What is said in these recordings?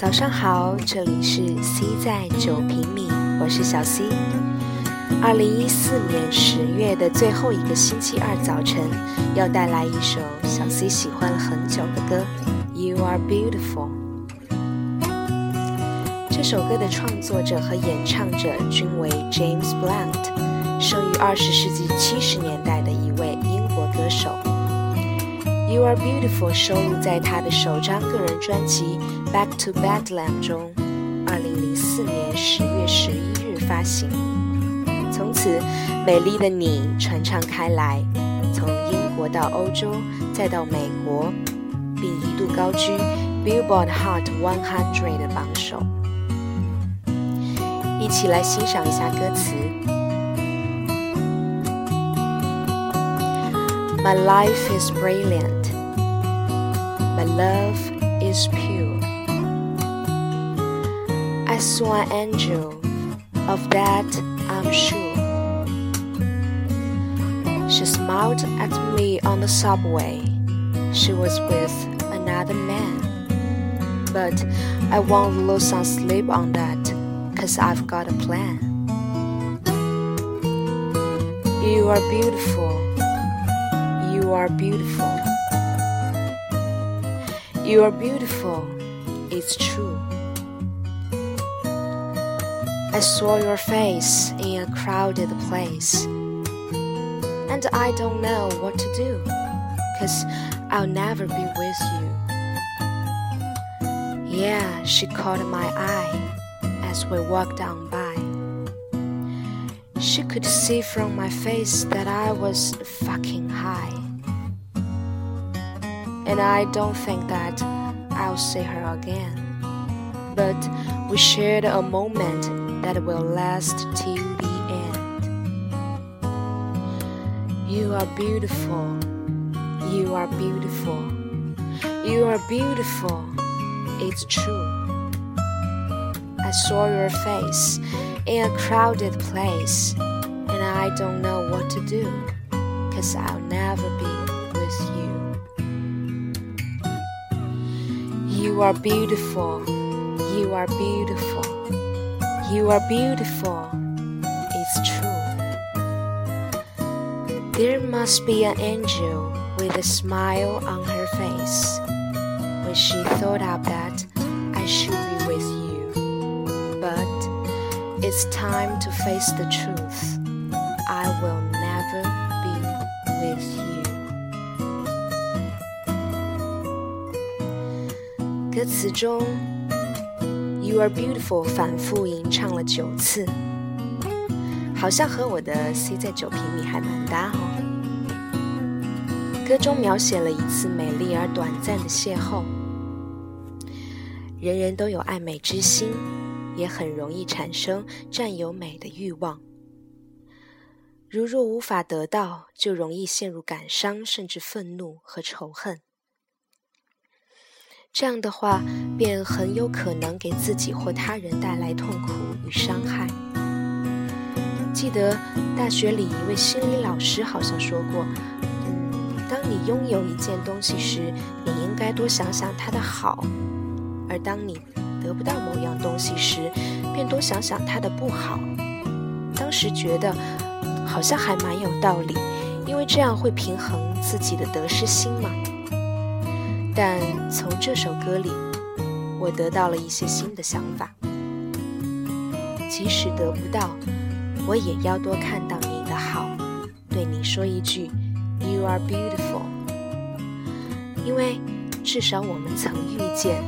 早上好，这里是 C 在九平米，我是小 C。二零一四年十月的最后一个星期二早晨，要带来一首小 C 喜欢了很久的歌《You Are Beautiful》。这首歌的创作者和演唱者均为 James Blunt，生于二十世纪七十年代的一位英国歌手。《You Are Beautiful》收录在他的首张个人专辑《Back to Bedlam》中，二零零四年十月十一日发行。从此，美丽的你传唱开来，从英国到欧洲，再到美国，并一度高居 Billboard Hot 100的榜首。一起来欣赏一下歌词。My life is brilliant. My love is pure. I saw an angel, of that I'm sure. She smiled at me on the subway. She was with another man. But I won't lose some sleep on that, cause I've got a plan. You are beautiful. You are beautiful. You are beautiful. It's true. I saw your face in a crowded place. And I don't know what to do, cause I'll never be with you. Yeah, she caught my eye as we walked on by. She could see from my face that I was fucking high. And I don't think that I'll see her again. But we shared a moment that will last till the end. You are beautiful. You are beautiful. You are beautiful. It's true. I saw your face in a crowded place, and I don't know what to do, cause I'll never be with you. You are beautiful. You are beautiful. You are beautiful. It's true. There must be an angel with a smile on her face when she thought of that I should be with you. But it's time to face the truth. I will never be with you. 歌词中 "You are beautiful" 反复吟唱了九次，好像和我的 C 在九平米还蛮搭哦。歌中描写了一次美丽而短暂的邂逅。人人都有爱美之心，也很容易产生占有美的欲望。如若无法得到，就容易陷入感伤，甚至愤怒和仇恨。这样的话，便很有可能给自己或他人带来痛苦与伤害。记得大学里一位心理老师好像说过：“嗯，当你拥有一件东西时，你应该多想想它的好；而当你得不到某样东西时，便多想想它的不好。”当时觉得好像还蛮有道理，因为这样会平衡自己的得失心嘛。但从这首歌里，我得到了一些新的想法。即使得不到，我也要多看到你的好，对你说一句 “You are beautiful”。因为至少我们曾遇见，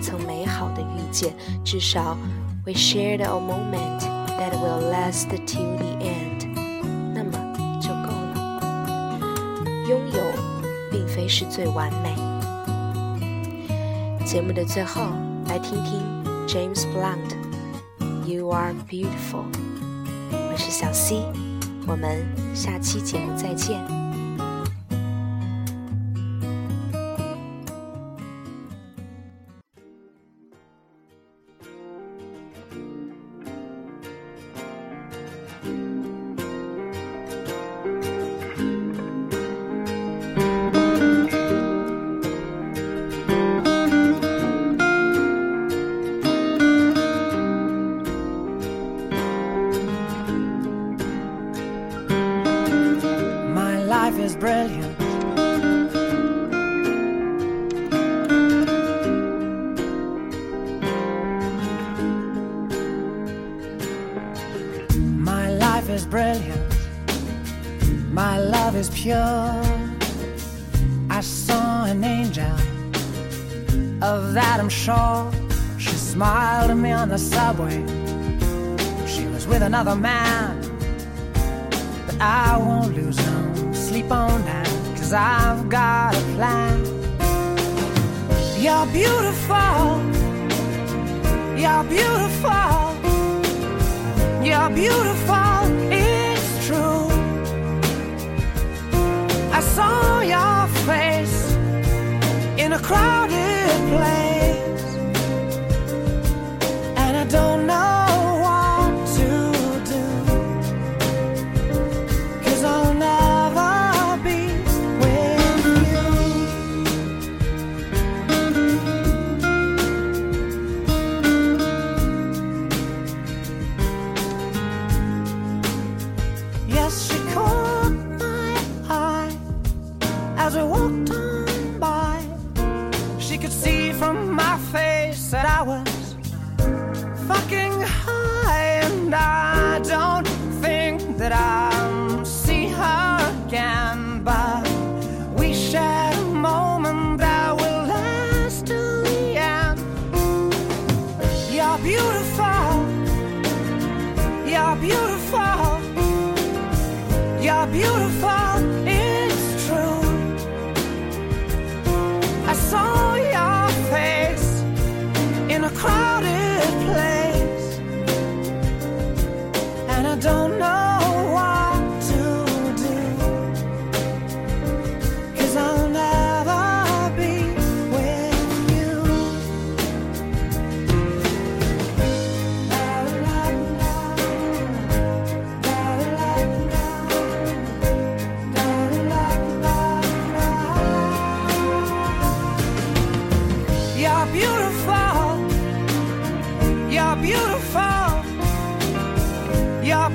曾美好的遇见，至少 we shared a moment that will last till the end，非是最完美。节目的最后，来听听 James Blunt "You Are Beautiful"。我是小 C，我们下期节目再见。is brilliant. My life is brilliant. My love is pure. I saw an angel, of that I'm sure. She smiled at me on the subway. She was with another man, but I won't lose keep on cause I've got a plan. You're beautiful, you're beautiful, you're beautiful, it's true. I saw your face in a crowd. power. in a crowded place, and I don't know what to do. Cause I'll never be with you. You're beautiful.